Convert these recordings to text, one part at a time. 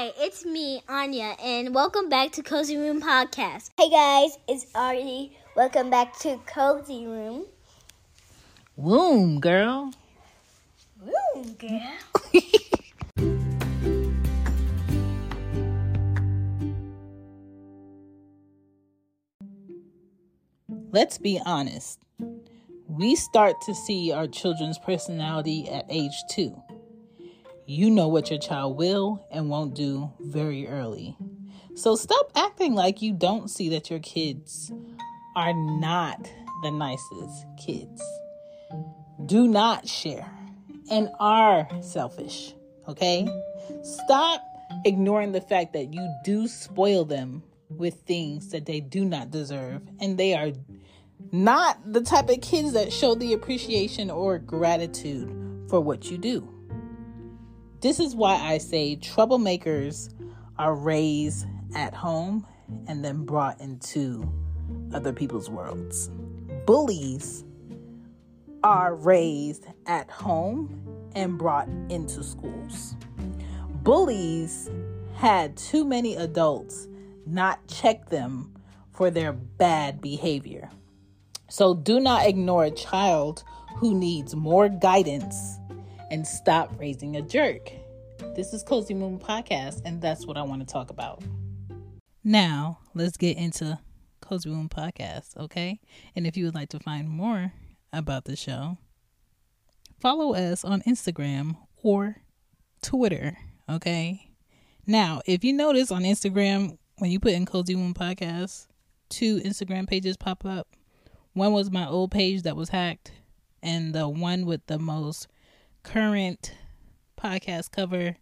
Hi, it's me, Anya, and welcome back to Cozy Room Podcast. Hey guys, it's Artie. Welcome back to Cozy Room. Womb, girl. Room, girl. Let's be honest. We start to see our children's personality at age two. You know what your child will and won't do very early. So stop acting like you don't see that your kids are not the nicest kids. Do not share and are selfish, okay? Stop ignoring the fact that you do spoil them with things that they do not deserve and they are not the type of kids that show the appreciation or gratitude for what you do. This is why I say troublemakers are raised at home and then brought into other people's worlds. Bullies are raised at home and brought into schools. Bullies had too many adults not check them for their bad behavior. So do not ignore a child who needs more guidance and stop raising a jerk. This is Cozy Womb Podcast, and that's what I want to talk about. Now, let's get into Cozy Womb Podcast, okay? And if you would like to find more about the show, follow us on Instagram or Twitter, okay? Now, if you notice on Instagram, when you put in Cozy Womb Podcast, two Instagram pages pop up. One was my old page that was hacked, and the one with the most current podcast cover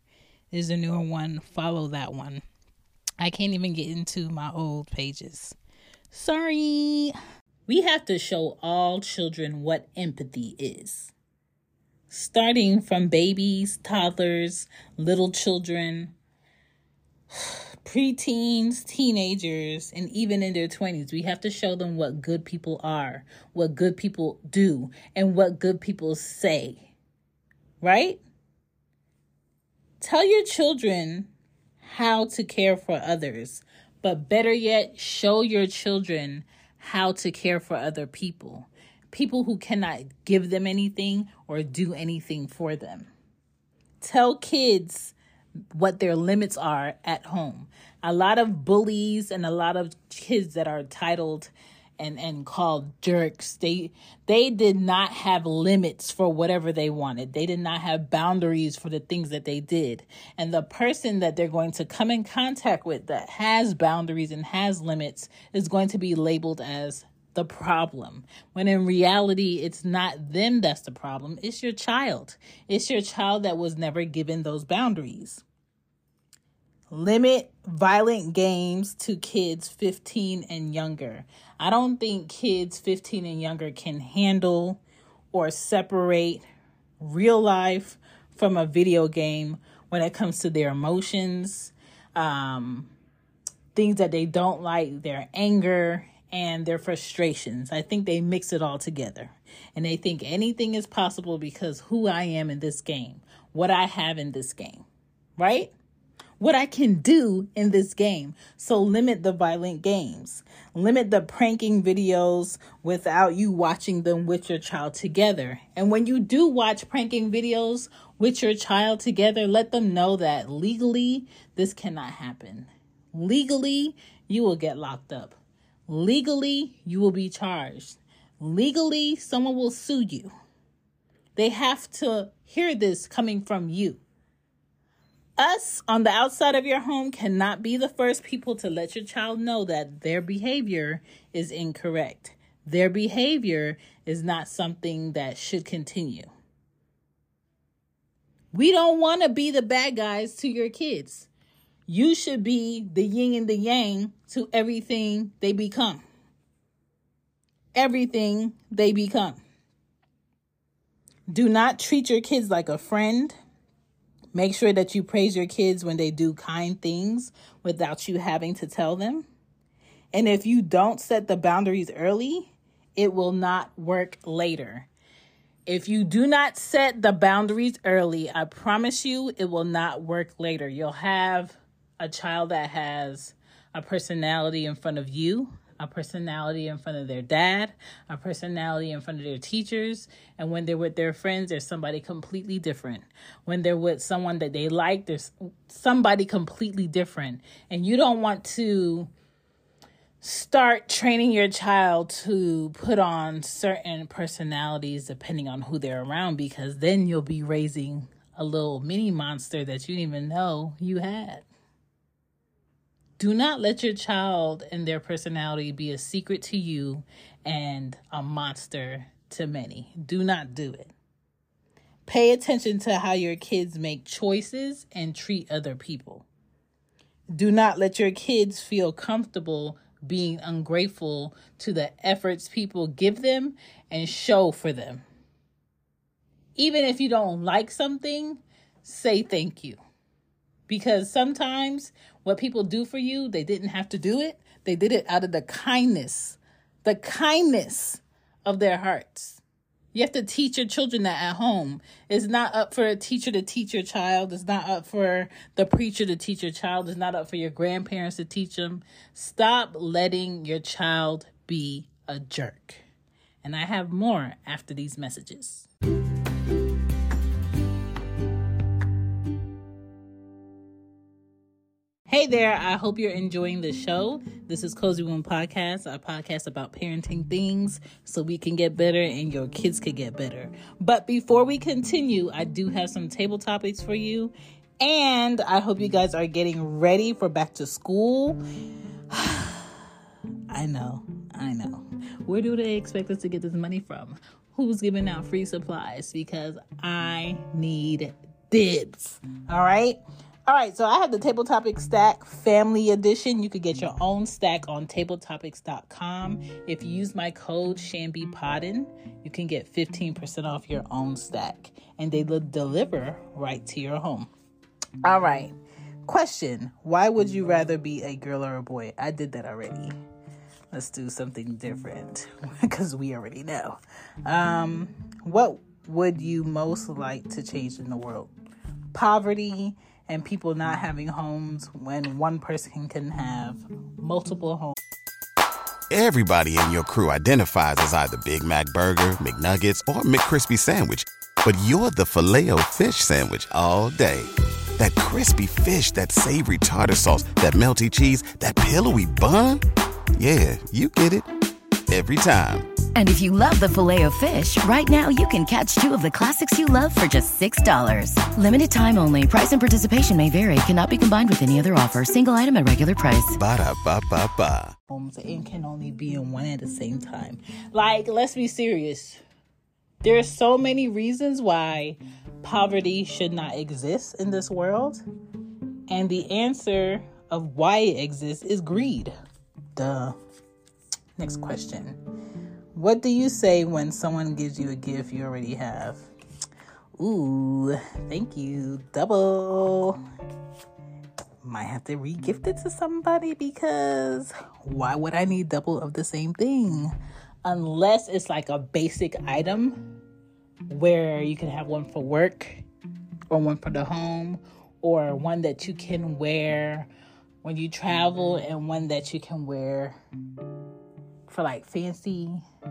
is the newer one. Follow that one. I can't even get into my old pages. Sorry. We have to show all children what empathy is. Starting from babies, toddlers, little children, preteens, teenagers, and even in their 20s, we have to show them what good people are, what good people do, and what good people say. Right? Tell your children how to care for others, but better yet, show your children how to care for other people. People who cannot give them anything or do anything for them. Tell kids what their limits are at home. A lot of bullies and a lot of kids that are titled and and called jerks. They they did not have limits for whatever they wanted. They did not have boundaries for the things that they did. And the person that they're going to come in contact with that has boundaries and has limits is going to be labeled as the problem. When in reality it's not them that's the problem. It's your child. It's your child that was never given those boundaries limit violent games to kids 15 and younger. I don't think kids 15 and younger can handle or separate real life from a video game when it comes to their emotions, um, things that they don't like, their anger, and their frustrations. I think they mix it all together. And they think anything is possible because who I am in this game, what I have in this game, right? What I can do in this game. So limit the violent games. Limit the pranking videos without you watching them with your child together. And when you do watch pranking videos with your child together, let them know that legally this cannot happen. Legally, you will get locked up. Legally, you will be charged. Legally, someone will sue you. They have to hear this coming from you. Us on the outside of your home cannot be the first people to let your child know that their behavior is incorrect. Their behavior is not something that should continue. We don't want to be the bad guys to your kids. You should be the yin and the yang to everything they become. Everything they become. Do not treat your kids like a friend. Make sure that you praise your kids when they do kind things without you having to tell them. And if you don't set the boundaries early, it will not work later. If you do not set the boundaries early, I promise you it will not work later. You'll have a child that has a personality in front of you, a personality in front of their dad, a personality in front of their teachers, and when they're with their friends, there's somebody completely different. When they're with someone that they like, there's somebody completely different. And you don't want to start training your child to put on certain personalities depending on who they're around because then you'll be raising a little mini monster that you didn't even know you had. Do not let your child and their personality be a secret to you and a monster to many. Do not do it. Pay attention to how your kids make choices and treat other people. Do not let your kids feel comfortable being ungrateful to the efforts people give them and show for them. Even if you don't like something, say thank you. Because sometimes what people do for you, they didn't have to do it. They did it out of the kindness, the kindness of their hearts. You have to teach your children that at home. It's not up for a teacher to teach your child. It's not up for the preacher to teach your child. It's not up for your grandparents to teach them. Stop letting your child be a jerk. And I have more after these messages. Hey there, I hope you're enjoying the show. This is Cozy Womb Podcast, a podcast about parenting things so we can get better and your kids can get better. But before we continue, I do have some table topics for you. And I hope you guys are getting ready for back to school. I know, I know. Where do they expect us to get this money from? Who's giving out free supplies? Because I need dibs. All right. All right, so I have the Table Topic Stack Family Edition. You could get your own stack on tabletopics.com. If you use my code Chanbepoddin, you can get 15% off your own stack, and they will deliver right to your home. All right, question Why would you rather be a girl or a boy? I did that already. Let's do something different because we already know. Um, what would you most like to change in the world? Poverty and people not having homes when one person can have multiple homes. Everybody in your crew identifies as either Big Mac Burger, McNuggets, or McCrispy Sandwich. But you're the filet fish Sandwich all day. That crispy fish, that savory tartar sauce, that melty cheese, that pillowy bun. Yeah, you get it. Every time. And if you love the Filet-O-Fish, right now you can catch two of the classics you love for just $6. Limited time only. Price and participation may vary. Cannot be combined with any other offer. Single item at regular price. Ba da ba ba ba. Homes and can only be in one at the same time. Like, let's be serious. There are so many reasons why poverty should not exist in this world. And the answer of why it exists is greed. Duh. Next question. What do you say when someone gives you a gift you already have? Ooh, thank you. Double. Might have to re-gift it to somebody because why would I need double of the same thing? Unless it's like a basic item where you can have one for work or one for the home or one that you can wear when you travel and one that you can wear for like fancy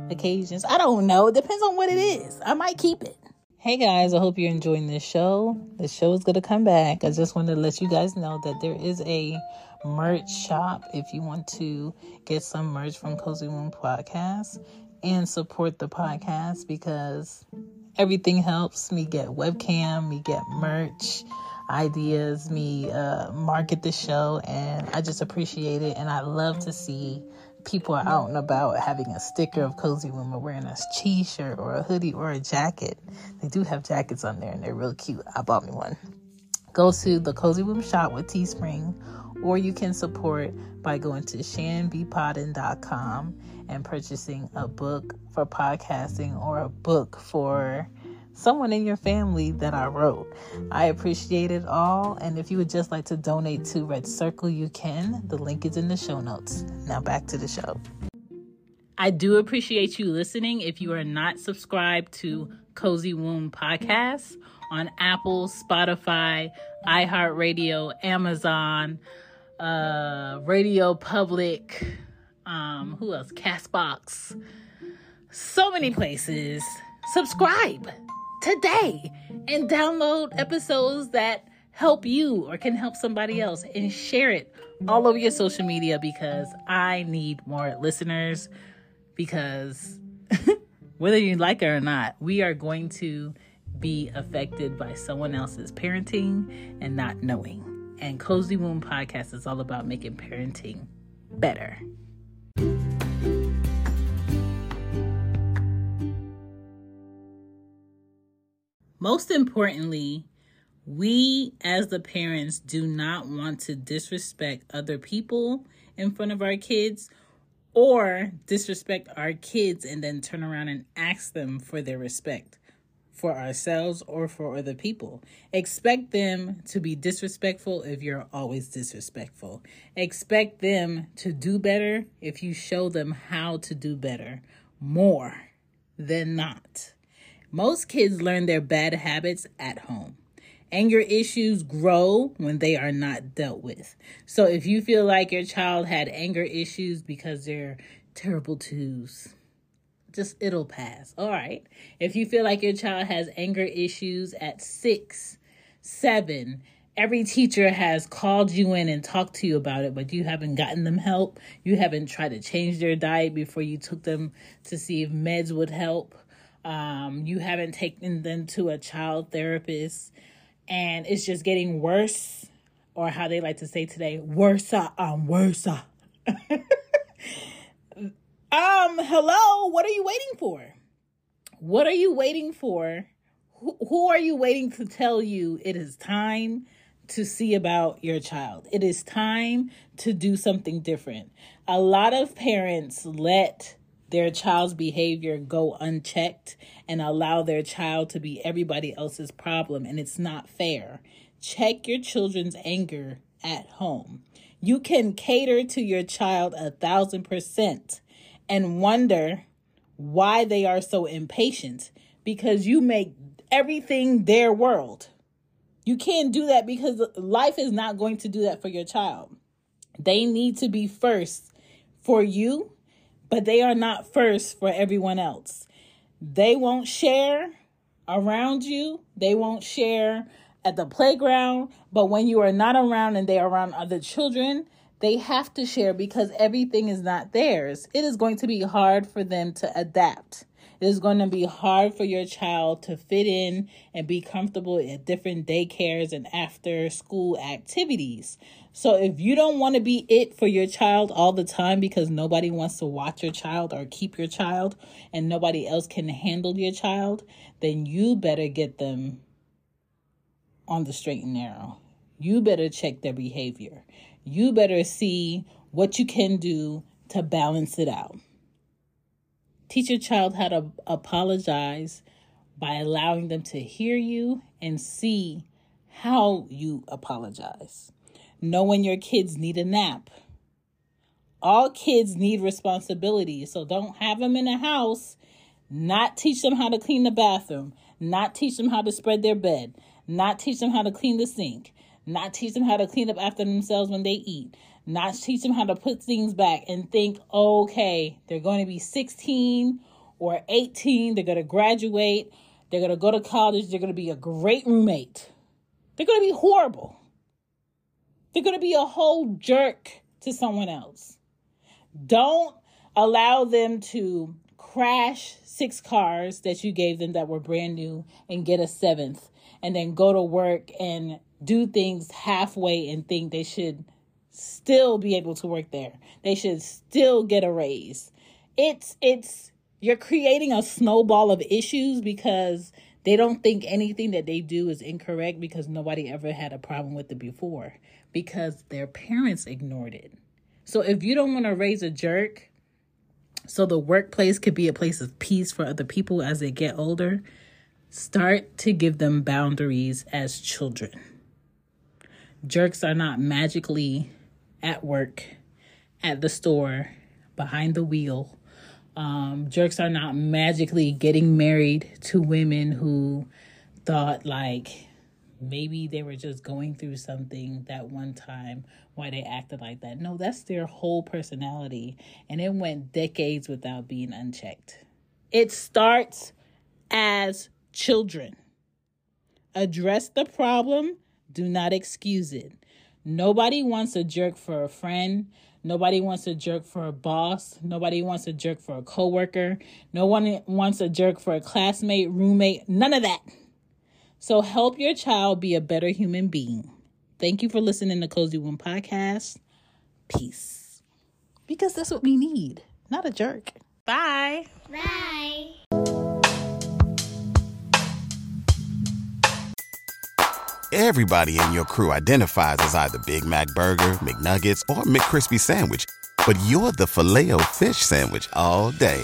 occasions. I don't know. It depends on what it is. I might keep it. Hey guys, I hope you're enjoying this show. The show is going to come back. I just wanted to let you guys know that there is a merch shop if you want to get some merch from Cozy Womb Podcast and support the podcast because everything helps me get webcam, me get merch ideas, me uh, market the show, and I just appreciate it. And I love to see people are out and about having a sticker of Cozy Womb or wearing a t shirt or a hoodie or a jacket. They do have jackets on there and they're real cute. I bought me one. Go to the Cozy Womb shop with Teespring, or you can support by going to Chanbepoddin.com and purchasing a book for podcasting or a book for someone in your family that I wrote. I appreciate it all. And if you would just like to donate to Red Circle, you can. The link is in the show notes. Now back to the show. I do appreciate you listening. If you are not subscribed to Cozy Womb Podcast on Apple, Spotify, iHeartRadio, Amazon, uh, Radio Public, um, who else? Castbox. So many places. Subscribe today and download episodes that help you or can help somebody else and share it all over your social media because I need more listeners because whether you like it or not, we are going to be affected by someone else's parenting and not knowing. And Cozy Womb Podcast is all about making parenting better. Most importantly, we as the parents do not want to disrespect other people in front of our kids or disrespect our kids and then turn around and ask them for their respect for ourselves or for other people. Expect them to be disrespectful if you're always disrespectful. Expect them to do better if you show them how to do better more than not. Most kids learn their bad habits at home. Anger issues grow when they are not dealt with. So if you feel like your child had anger issues because they're terrible twos, just it'll pass. All right. If you feel like your child has anger issues at six, seven, every teacher has called you in and talked to you about it, but you haven't gotten them help. You haven't tried to change their diet before you took them to see if meds would help. Um, you haven't taken them to a child therapist, and it's just getting worse, or how they like to say today, worse on worse. Um, hello, what are you waiting for? What are you waiting for? Who, who are you waiting to tell you it is time to see about your child? It is time to do something different. A lot of parents let their child's behavior go unchecked and allow their child to be everybody else's problem, and it's not fair. Check your children's anger at home. You can cater to your child a thousand percent and wonder why they are so impatient because you make everything their world. You can't do that because life is not going to do that for your child. They need to be first for you, but they are not first for everyone else. They won't share around you, they won't share at the playground, but when you are not around and they are around other children, they have to share because everything is not theirs. It is going to be hard for them to adapt. It is going to be hard for your child to fit in and be comfortable at different daycares and after school activities. So, if you don't want to be it for your child all the time because nobody wants to watch your child or keep your child and nobody else can handle your child, then you better get them on the straight and narrow. You better check their behavior you better see what you can do to balance it out. Teach your child how to apologize by allowing them to hear you and see how you apologize. Know when your kids need a nap. All kids need responsibility, so don't have them in the house, not teach them how to clean the bathroom, not teach them how to spread their bed, not teach them how to clean the sink, not teach them how to clean up after themselves when they eat, not teach them how to put things back and think, okay, they're going to be 16 or 18, they're going to graduate, they're going to go to college, they're going to be a great roommate. They're going to be horrible. They're going to be a whole jerk to someone else. Don't allow them to crash six cars that you gave them that were brand new and get a seventh and then go to work and do things halfway and think they should still be able to work there. They should still get a raise. It's it's you're creating a snowball of issues because they don't think anything that they do is incorrect because nobody ever had a problem with it before because their parents ignored it. So if you don't want to raise a jerk so the workplace could be a place of peace for other people as they get older, start to give them boundaries as children. Jerks are not magically at work, at the store, behind the wheel. Um, jerks are not magically getting married to women who thought like maybe they were just going through something that one time why they acted like that. No, that's their whole personality. And it went decades without being unchecked. It starts as children. Address the problem, do not excuse it. Nobody wants a jerk for a friend. Nobody wants a jerk for a boss. Nobody wants a jerk for a coworker. No one wants a jerk for a classmate, roommate, none of that. So help your child be a better human being. Thank you for listening to Cozy Womb Podcast. Peace. Because that's what we need, not a jerk. Bye. Bye. Everybody in your crew identifies as either Big Mac Burger, McNuggets, or McCrispy Sandwich. But you're the filet fish Sandwich all day.